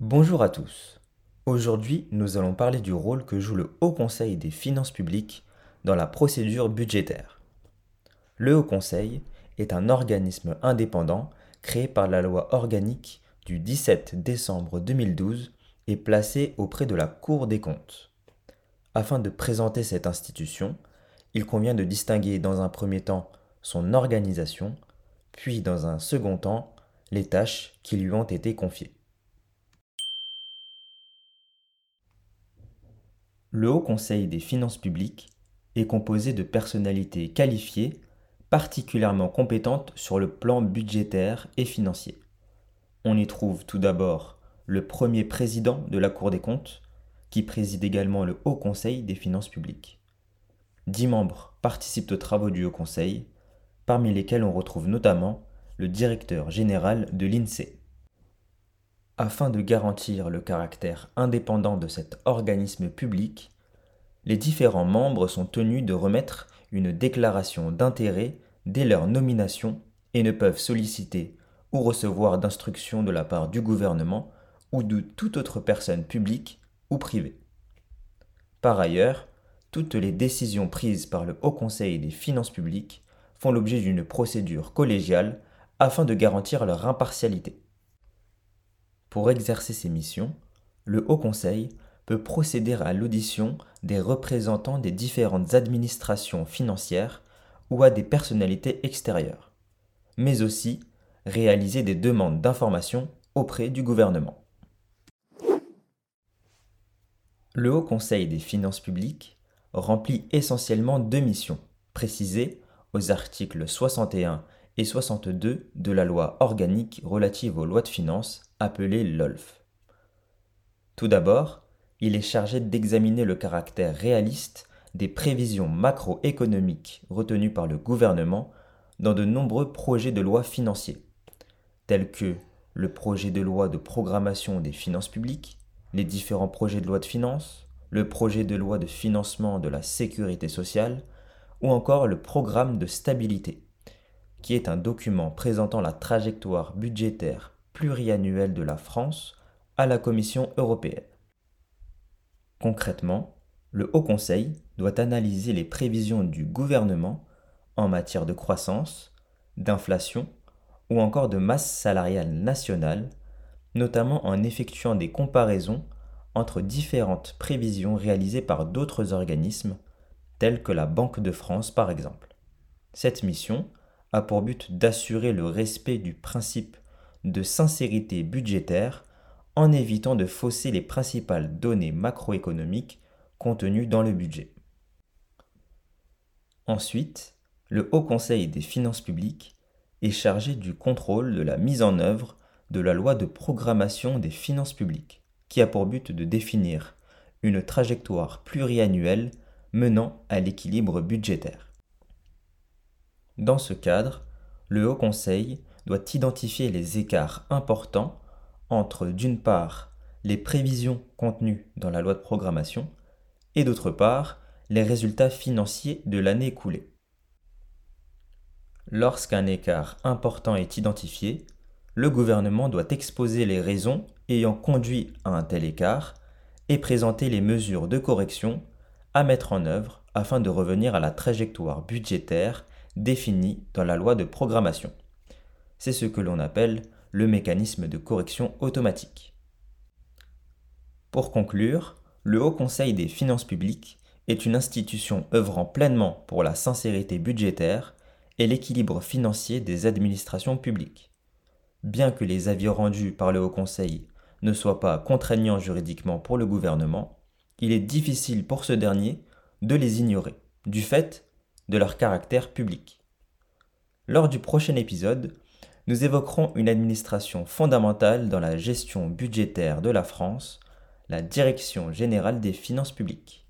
Bonjour à tous. Aujourd'hui, nous allons parler du rôle que joue le Haut Conseil des finances publiques dans la procédure budgétaire. Le Haut Conseil est un organisme indépendant créé par la loi organique du 17 décembre 2012 et placé auprès de la Cour des comptes. Afin de présenter cette institution, il convient de distinguer dans un premier temps son organisation, puis dans un second temps les tâches qui lui ont été confiées. Le Haut Conseil des finances publiques est composé de personnalités qualifiées, particulièrement compétentes sur le plan budgétaire et financier. On y trouve tout d'abord le premier président de la Cour des comptes, qui préside également le Haut Conseil des finances publiques. Dix membres participent aux travaux du Haut Conseil, parmi lesquels on retrouve notamment le directeur général de l'INSEE. Afin de garantir le caractère indépendant de cet organisme public, les différents membres sont tenus de remettre une déclaration d'intérêt dès leur nomination et ne peuvent solliciter ou recevoir d'instructions de la part du gouvernement ou de toute autre personne publique ou privée. Par ailleurs, toutes les décisions prises par le Haut Conseil des finances publiques font l'objet d'une procédure collégiale afin de garantir leur impartialité. Pour exercer ces missions, le Haut Conseil peut procéder à l'audition des représentants des différentes administrations financières ou à des personnalités extérieures, mais aussi réaliser des demandes d'information auprès du gouvernement. Le Haut Conseil des finances publiques remplit essentiellement deux missions, précisées aux articles 61 et 62 de la loi organique relative aux lois de finances appelée LOLF. Tout d'abord, il est chargé d'examiner le caractère réaliste des prévisions macroéconomiques retenues par le gouvernement dans de nombreux projets de loi financiers, tels que le projet de loi de programmation des finances publiques, les différents projets de loi de finances, le projet de loi de financement de la sécurité sociale, ou encore le programme de stabilité qui est un document présentant la trajectoire budgétaire pluriannuelle de la France à la Commission européenne. Concrètement, le Haut Conseil doit analyser les prévisions du gouvernement en matière de croissance, d'inflation ou encore de masse salariale nationale, notamment en effectuant des comparaisons entre différentes prévisions réalisées par d'autres organismes, tels que la Banque de France par exemple. Cette mission a pour but d'assurer le respect du principe de sincérité budgétaire en évitant de fausser les principales données macroéconomiques contenues dans le budget. Ensuite, le Haut Conseil des finances publiques est chargé du contrôle de la mise en œuvre de la loi de programmation des finances publiques, qui a pour but de définir une trajectoire pluriannuelle menant à l'équilibre budgétaire. Dans ce cadre, le Haut Conseil doit identifier les écarts importants entre, d'une part, les prévisions contenues dans la loi de programmation et, d'autre part, les résultats financiers de l'année écoulée. Lorsqu'un écart important est identifié, le gouvernement doit exposer les raisons ayant conduit à un tel écart et présenter les mesures de correction à mettre en œuvre afin de revenir à la trajectoire budgétaire défini dans la loi de programmation. C'est ce que l'on appelle le mécanisme de correction automatique. Pour conclure, le Haut Conseil des finances publiques est une institution œuvrant pleinement pour la sincérité budgétaire et l'équilibre financier des administrations publiques. Bien que les avis rendus par le Haut Conseil ne soient pas contraignants juridiquement pour le gouvernement, il est difficile pour ce dernier de les ignorer, du fait de leur caractère public. Lors du prochain épisode, nous évoquerons une administration fondamentale dans la gestion budgétaire de la France, la Direction générale des finances publiques.